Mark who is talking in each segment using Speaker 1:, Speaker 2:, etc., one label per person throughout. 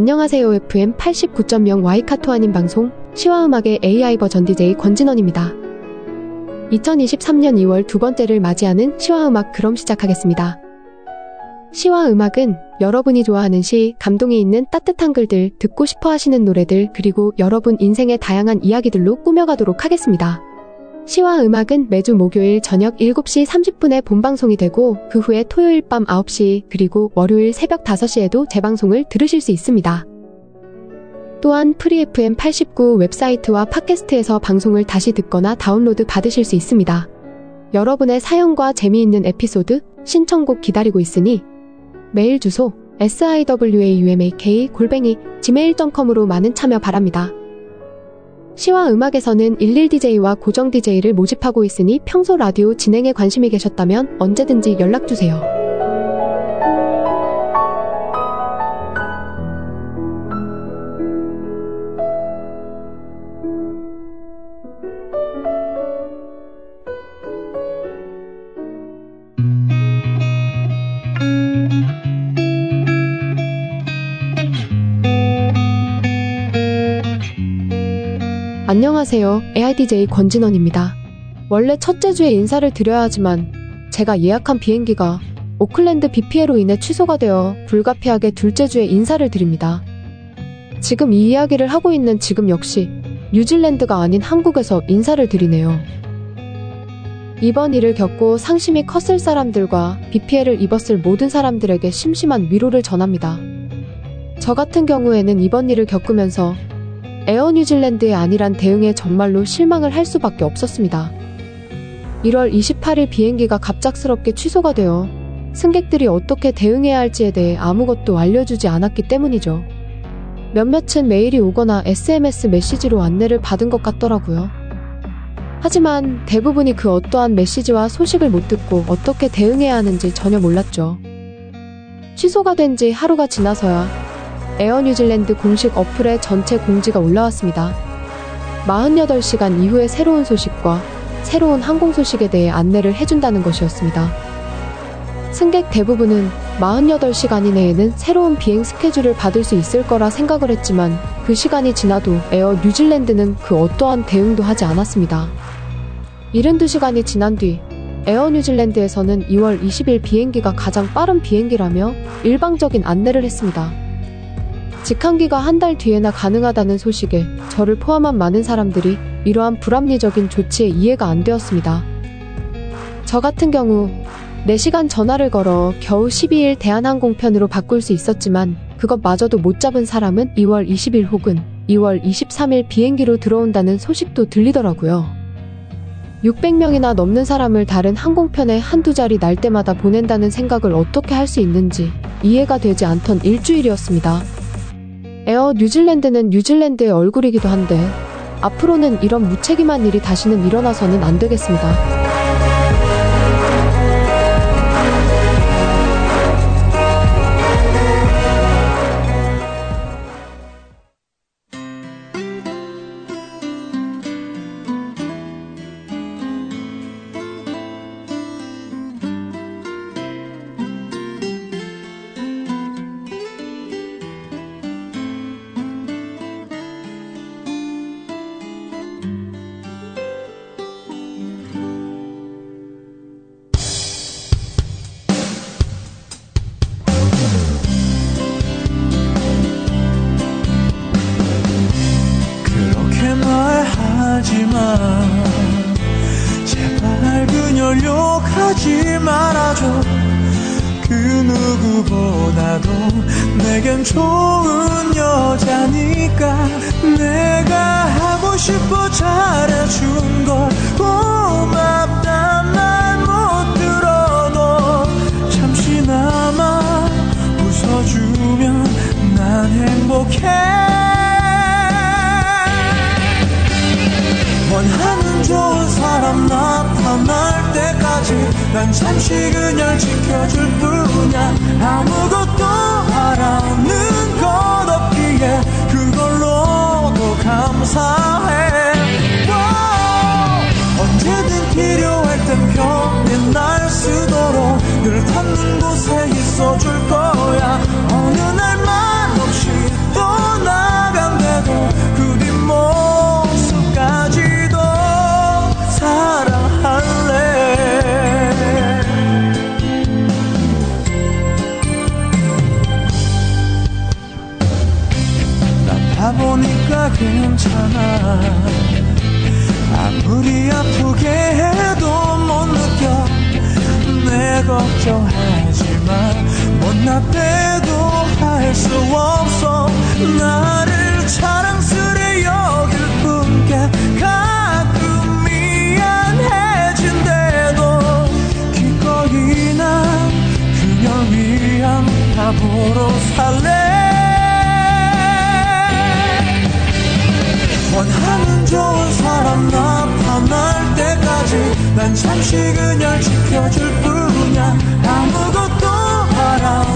Speaker 1: 안녕하세요. FM 89.0 와이카토 아닌 방송 시와음악의 AI 버전 DJ 권진원입니다. 2023년 2월 두 번째를 맞이하는 시와음악 그럼 시작하겠습니다. 시와음악은 여러분이 좋아하는 시, 감동이 있는 따뜻한 글들, 듣고 싶어 하시는 노래들, 그리고 여러분 인생의 다양한 이야기들로 꾸며가도록 하겠습니다. 시와 음악은 매주 목요일 저녁 7시 30분에 본방송이 되고 그 후에 토요일 밤 9시 그리고 월요일 새벽 5시에도 재방송을 들으실 수 있습니다. 또한 프리FM 89 웹사이트와 팟캐스트에서 방송을 다시 듣거나 다운로드 받으실 수 있습니다. 여러분의 사연과 재미있는 에피소드, 신청곡 기다리고 있으니 메일 주소 siwamak 골뱅이 gmail.com으로 많은 참여 바랍니다. 시와 음악에서는 11DJ와 고정 DJ를 모집하고 있으니 평소 라디오 진행에 관심이 계셨다면 언제든지 연락주세요. 안녕하세요. AIDJ 권진원입니다. 원래 첫째 주에 인사를 드려야 하지만 제가 예약한 비행기가 오클랜드 비 피해로 인해 취소가 되어 불가피하게 둘째 주에 인사를 드립니다. 지금 이 이야기를 하고 있는 지금 역시 뉴질랜드가 아닌 한국에서 인사를 드리네요. 이번 일을 겪고 상심이 컸을 사람들과 비 피해를 입었을 모든 사람들에게 심심한 위로를 전합니다. 저 같은 경우에는 이번 일을 겪으면서 에어 뉴질랜드의 아니란 대응에 정말로 실망을 할 수밖에 없었습니다. 1월 28일 비행기가 갑작스럽게 취소가 되어 승객들이 어떻게 대응해야 할지에 대해 아무것도 알려주지 않았기 때문이죠. 몇몇은 메일이 오거나 SMS 메시지로 안내를 받은 것 같더라고요. 하지만 대부분이 그 어떠한 메시지와 소식을 못 듣고 어떻게 대응해야 하는지 전혀 몰랐죠. 취소가 된 지 하루가 지나서야 에어 뉴질랜드 공식 어플에 전체 공지가 올라왔습니다. 48시간 이후에 새로운 소식과 새로운 항공 소식에 대해 안내를 해준다는 것이었습니다. 승객 대부분은 48시간 이내에는 새로운 비행 스케줄을 받을 수 있을 거라 생각을 했지만 그 시간이 지나도 에어 뉴질랜드는 그 어떠한 대응도 하지 않았습니다. 72시간이 지난 뒤 에어 뉴질랜드에서는 2월 20일 비행기가 가장 빠른 비행기라며 일방적인 안내를 했습니다. 직항기가 한 달 뒤에나 가능하다는 소식에 저를 포함한 많은 사람들이 이러한 불합리적인 조치에 이해가 안 되었습니다. 저 같은 경우 4시간 전화를 걸어 겨우 12일 대한항공편으로 바꿀 수 있었지만 그것마저도 못 잡은 사람은 2월 20일 혹은 2월 23일 비행기로 들어온다는 소식도 들리더라고요. 600명이나 넘는 사람을 다른 항공편에 한두 자리 날 때마다 보낸다는 생각을 어떻게 할 수 있는지 이해가 되지 않던 일주일이었습니다. 에어 뉴질랜드는 뉴질랜드의 얼굴이기도 한데 앞으로는 이런 무책임한 일이 다시는 일어나서는 안 되겠습니다.
Speaker 2: 내겐 좋은 여자니까 내가 하고 싶어 잘해준 걸 고맙단 말 못 들어도 잠시나마 웃어주면 난 행복해. 원하는 좋은 사람 나타날 때까지 난 잠시 그냥 지켜줄 뿐이야. 아무것도 바라는 것 없기에 그걸로도 감사해. 언제든 필요할 땐 편히 날 쓰도록 늘 닿는 곳에 있어줄 괜찮아. 아무리 아프게 해도 못 느껴. 내 걱정하지만 못나 빼도 할 수 없어. 나를 좋은 사람 나타날 때까지 난 잠시 그녀를 지켜줄 뿐이야. 아무것도 바라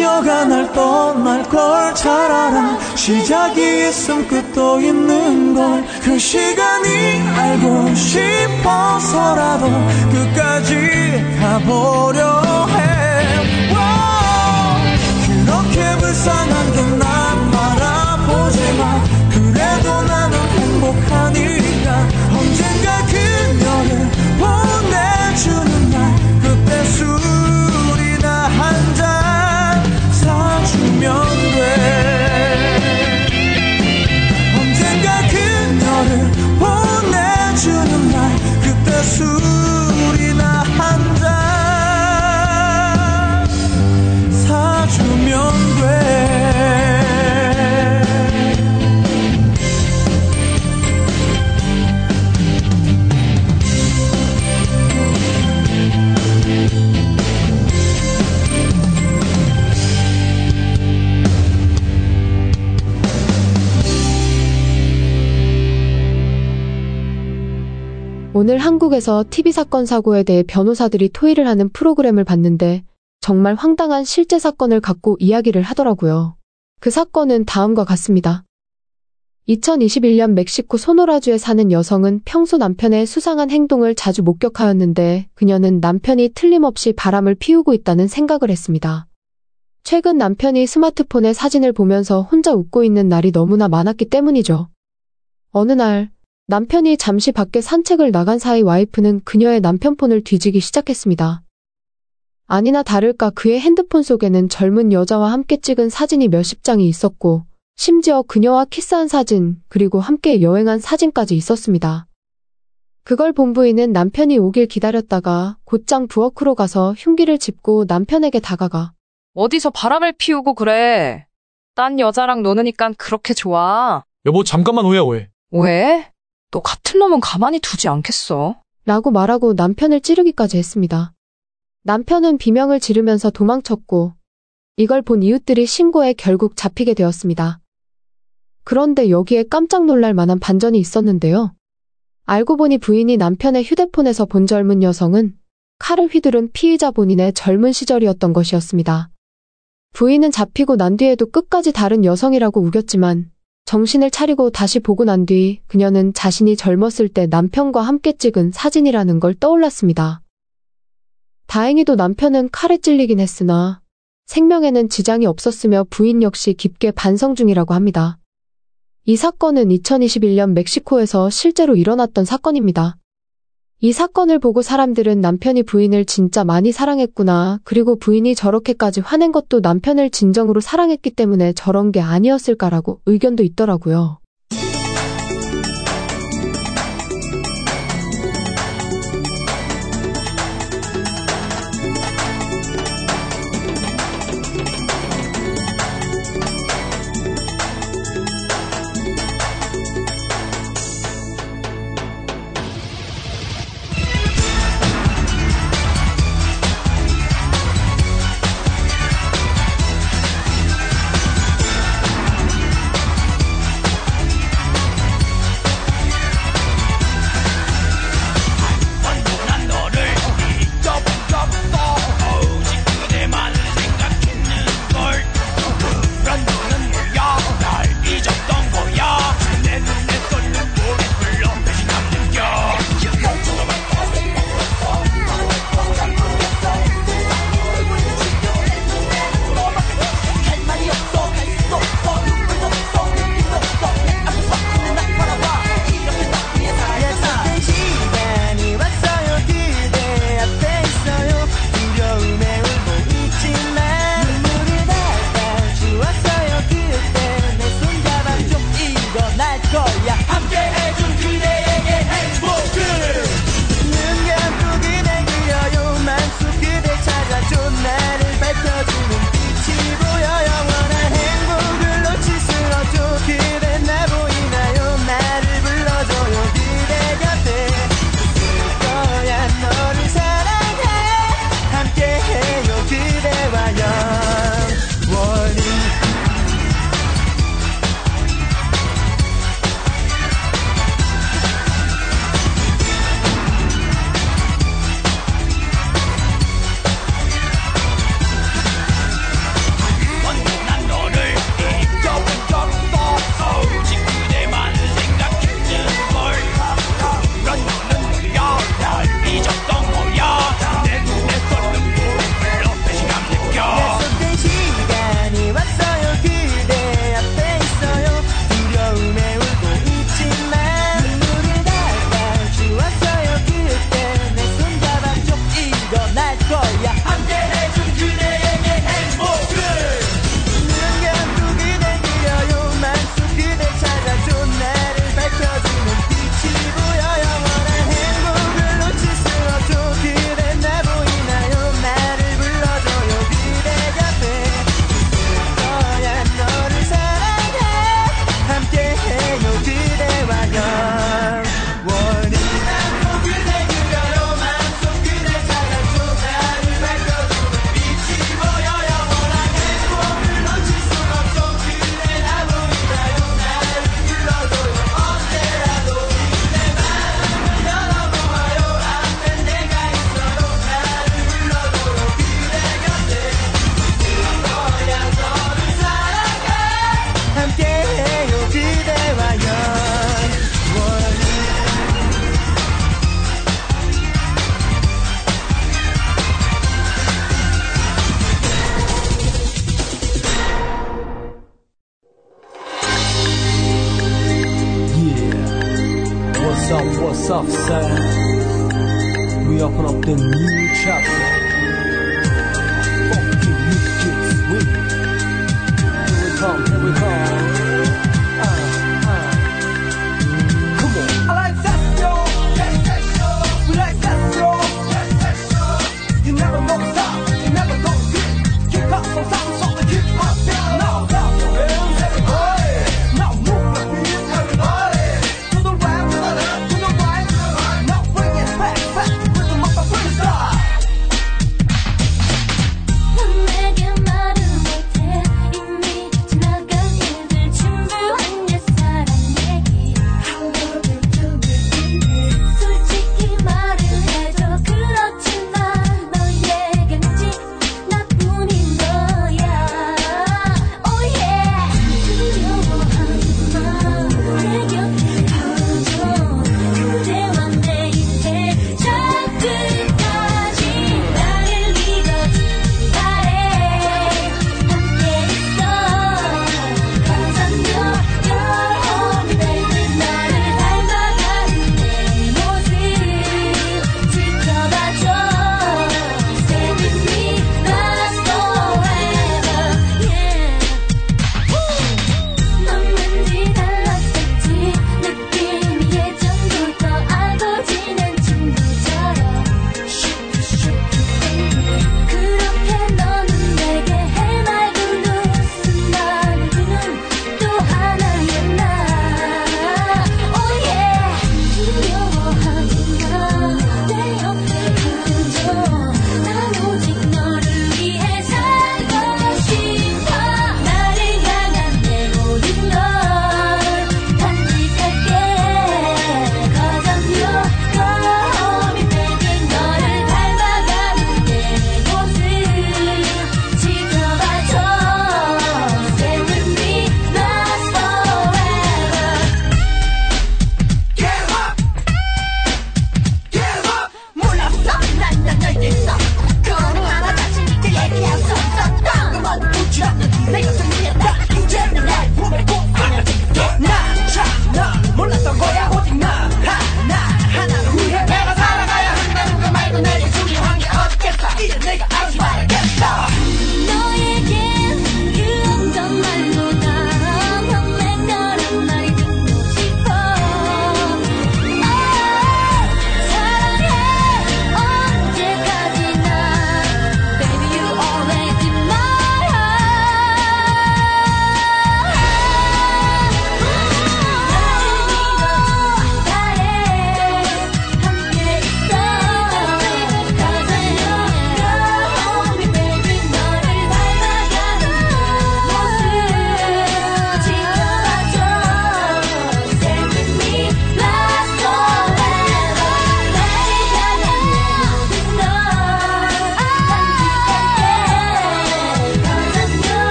Speaker 2: 그녀가 날 떠날 걸 잘 알아. 시작이 있음 끝도 있는 걸 그 시간이 알고 싶어서라도 끝까지 가보려 해. 와, 그렇게 불쌍한 듯난 바라보지만 그
Speaker 1: 오늘 한국에서 TV 사건 사고에 대해 변호사들이 토의를 하는 프로그램을 봤는데 정말 황당한 실제 사건을 갖고 이야기를 하더라고요. 그 사건은 다음과 같습니다. 2021년 멕시코 소노라주에 사는 여성은 평소 남편의 수상한 행동을 자주 목격하였는데 그녀는 남편이 틀림없이 바람을 피우고 있다는 생각을 했습니다. 최근 남편이 스마트폰에 사진을 보면서 혼자 웃고 있는 날이 너무나 많았기 때문이죠. 어느 날 남편이 잠시 밖에 산책을 나간 사이 와이프는 그녀의 남편 폰을 뒤지기 시작했습니다. 아니나 다를까 그의 핸드폰 속에는 젊은 여자와 함께 찍은 사진이 몇십 장이 있었고, 심지어 그녀와 키스한 사진, 그리고 함께 여행한 사진까지 있었습니다. 그걸 본 부인은 남편이 오길 기다렸다가 곧장 부엌으로 가서 흉기를 짚고 남편에게 다가가
Speaker 3: 어디서 바람을 피우고 그래. 딴 여자랑 노느니까 그렇게 좋아.
Speaker 4: 여보, 잠깐만 오해, 오해.
Speaker 3: 왜? 너 같은 놈은 가만히 두지 않겠어.
Speaker 1: 라고 말하고 남편을 찌르기까지 했습니다. 남편은 비명을 지르면서 도망쳤고, 이걸 본 이웃들이 신고해 결국 잡히게 되었습니다. 그런데 여기에 깜짝 놀랄 만한 반전이 있었는데요. 알고 보니 부인이 남편의 휴대폰에서 본 젊은 여성은 칼을 휘두른 피의자 본인의 젊은 시절이었던 것이었습니다. 부인은 잡히고 난 뒤에도 끝까지 다른 여성이라고 우겼지만 정신을 차리고 다시 보고 난 뒤 그녀는 자신이 젊었을 때 남편과 함께 찍은 사진이라는 걸 떠올랐습니다. 다행히도 남편은 칼에 찔리긴 했으나 생명에는 지장이 없었으며 부인 역시 깊게 반성 중이라고 합니다. 이 사건은 2021년 멕시코에서 실제로 일어났던 사건입니다.
Speaker 5: 이 사건을 보고 사람들은 남편이 부인을 진짜 많이 사랑했구나. 그리고 부인이 저렇게까지 화낸 것도 남편을 진정으로 사랑했기 때문에 저런 게 아니었을까라고 의견도 있더라고요.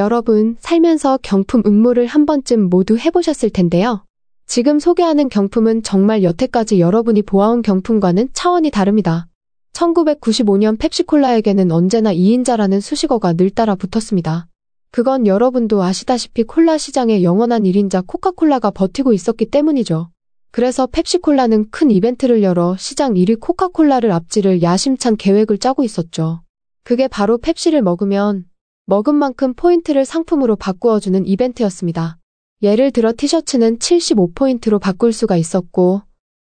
Speaker 1: 여러분, 살면서 경품 응모를 한 번쯤 모두 해보셨을 텐데요. 지금 소개하는 경품은 정말 여태까지 여러분이 보아온 경품과는 차원이 다릅니다. 1995년 펩시콜라에게는 언제나 2인자라는 수식어가 늘 따라 붙었습니다. 그건 여러분도 아시다시피 콜라 시장의 영원한 1인자 코카콜라가 버티고 있었기 때문이죠. 그래서 펩시콜라는 큰 이벤트를 열어 시장 1위 코카콜라를 앞지를 야심찬 계획을 짜고 있었죠. 그게 바로 펩시를 먹으면 먹은 만큼 포인트를 상품으로 바꾸어주는 이벤트였습니다. 예를 들어 티셔츠는 75포인트로 바꿀 수가 있었고,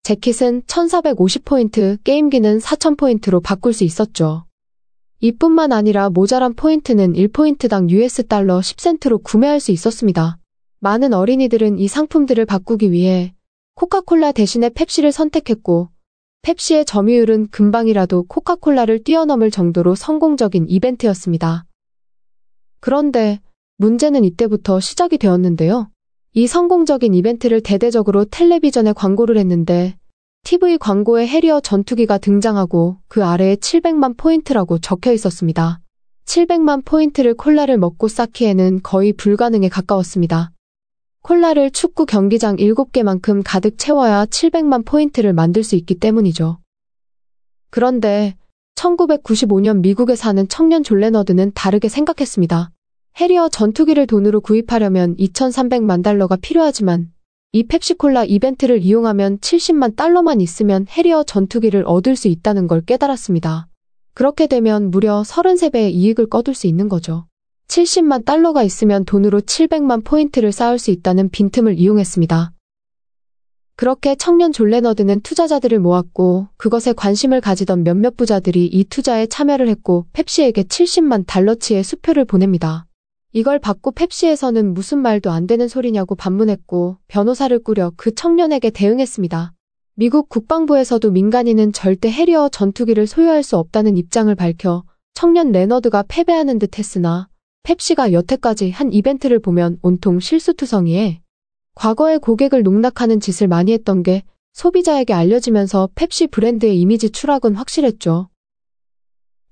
Speaker 1: 재킷은 1450포인트, 게임기는 4000포인트로 바꿀 수 있었죠. 이뿐만 아니라 모자란 포인트는 1포인트당 US 달러 10센트로 구매할 수 있었습니다. 많은 어린이들은 이 상품들을 바꾸기 위해 코카콜라 대신에 펩시를 선택했고, 펩시의 점유율은 금방이라도 코카콜라를 뛰어넘을 정도로 성공적인 이벤트였습니다. 그런데 문제는 이때부터 시작이 되었는데요. 이 성공적인 이벤트를 대대적으로 텔레비전에 광고를 했는데 TV 광고에 해리어 전투기가 등장하고 그 아래에 700만 포인트라고 적혀 있었습니다. 700만 포인트를 콜라를 먹고 쌓기에는 거의 불가능에 가까웠습니다. 콜라를 축구 경기장 7개만큼 가득 채워야 700만 포인트를 만들 수 있기 때문이죠. 그런데 1995년 미국에 사는 청년 졸레너드는 다르게 생각했습니다. 해리어 전투기를 돈으로 구입하려면 2,300만 달러가 필요하지만 이 펩시콜라 이벤트를 이용하면 70만 달러만 있으면 해리어 전투기를 얻을 수 있다는 걸 깨달았습니다. 그렇게 되면 무려 33배의 이익을 거둘 수 있는 거죠. 70만 달러가 있으면 돈으로 700만 포인트를 쌓을 수 있다는 빈틈을 이용했습니다. 그렇게 청년 졸레너드는 투자자들을 모았고 그것에 관심을 가지던 몇몇 부자들이 이 투자에 참여를 했고 펩시에게 70만 달러치의 수표를 보냅니다. 이걸 받고 펩시에서는 무슨 말도 안 되는 소리냐고 반문했고 변호사를 꾸려 그 청년에게 대응했습니다. 미국 국방부에서도 민간인은 절대 해리어 전투기를 소유할 수 없다는 입장을 밝혀 청년 레너드가 패배하는 듯 했으나 펩시가 여태까지 한 이벤트를 보면 온통 실수투성이에 과거의 고객을 농락하는 짓을 많이 했던 게 소비자에게 알려지면서 펩시 브랜드의 이미지 추락은 확실했죠.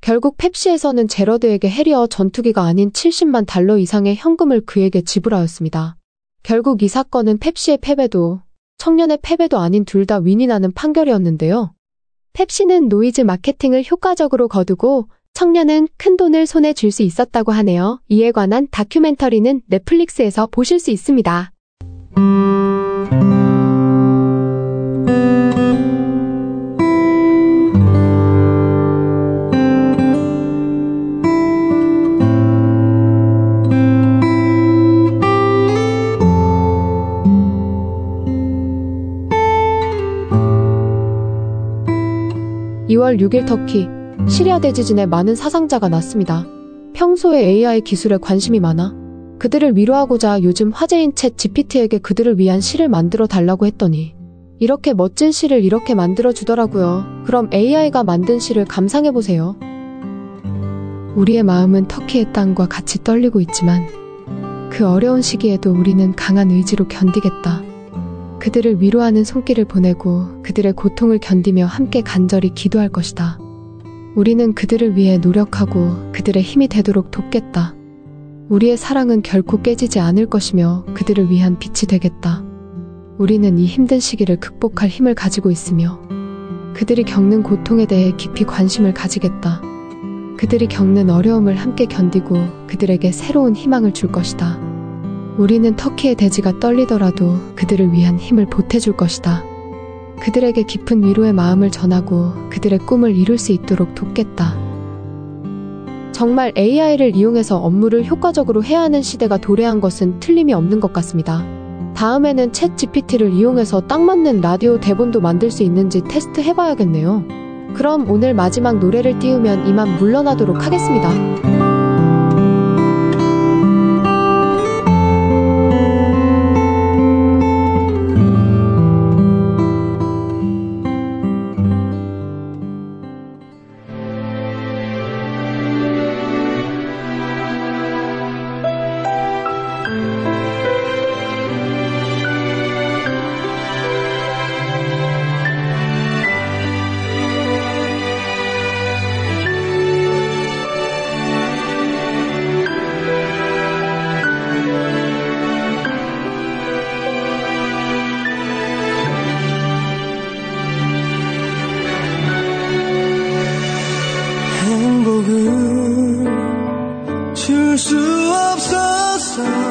Speaker 1: 결국 펩시에서는 제러드에게 해리어 전투기가 아닌 70만 달러 이상의 현금을 그에게 지불하였습니다. 결국 이 사건은 펩시의 패배도 청년의 패배도 아닌 둘 다 win이 나는 판결이었는데요. 펩시는 노이즈 마케팅을 효과적으로 거두고 청년은 큰 돈을 손에 쥘 수 있었다고 하네요. 이에 관한 다큐멘터리는 넷플릭스에서 보실 수 있습니다. 2월 6일 터키, 시리아 대지진에 많은 사상자가 났습니다. 평소에 AI 기술에 관심이 많아 그들을 위로하고자 요즘 화제인 챗 GPT에게 그들을 위한 시를 만들어 달라고 했더니 이렇게 멋진 시를 이렇게 만들어 주더라고요. 그럼 AI가 만든 시를 감상해 보세요. 우리의 마음은 터키의 땅과 같이 떨리고 있지만 그 어려운 시기에도 우리는 강한 의지로 견디겠다. 그들을 위로하는 손길을 보내고 그들의 고통을 견디며 함께 간절히 기도할 것이다. 우리는 그들을 위해 노력하고 그들의 힘이 되도록 돕겠다. 우리의 사랑은 결코 깨지지 않을 것이며 그들을 위한 빛이 되겠다. 우리는 이 힘든 시기를 극복할 힘을 가지고 있으며 그들이 겪는 고통에 대해 깊이 관심을 가지겠다. 그들이 겪는 어려움을 함께 견디고 그들에게 새로운 희망을 줄 것이다. 우리는 터키의 대지가 떨리더라도 그들을 위한 힘을 보태줄 것이다. 그들에게 깊은 위로의 마음을 전하고 그들의 꿈을 이룰 수 있도록 돕겠다. 정말 AI를 이용해서 업무를 효과적으로 해야 하는 시대가 도래한 것은 틀림이 없는 것 같습니다. 다음에는 챗 GPT를 이용해서 딱 맞는 라디오 대본도 만들 수 있는지 테스트 해봐야겠네요. 그럼 오늘 마지막 노래를 띄우면 이만 물러나도록 하겠습니다.
Speaker 2: 행복을 줄 수 없었어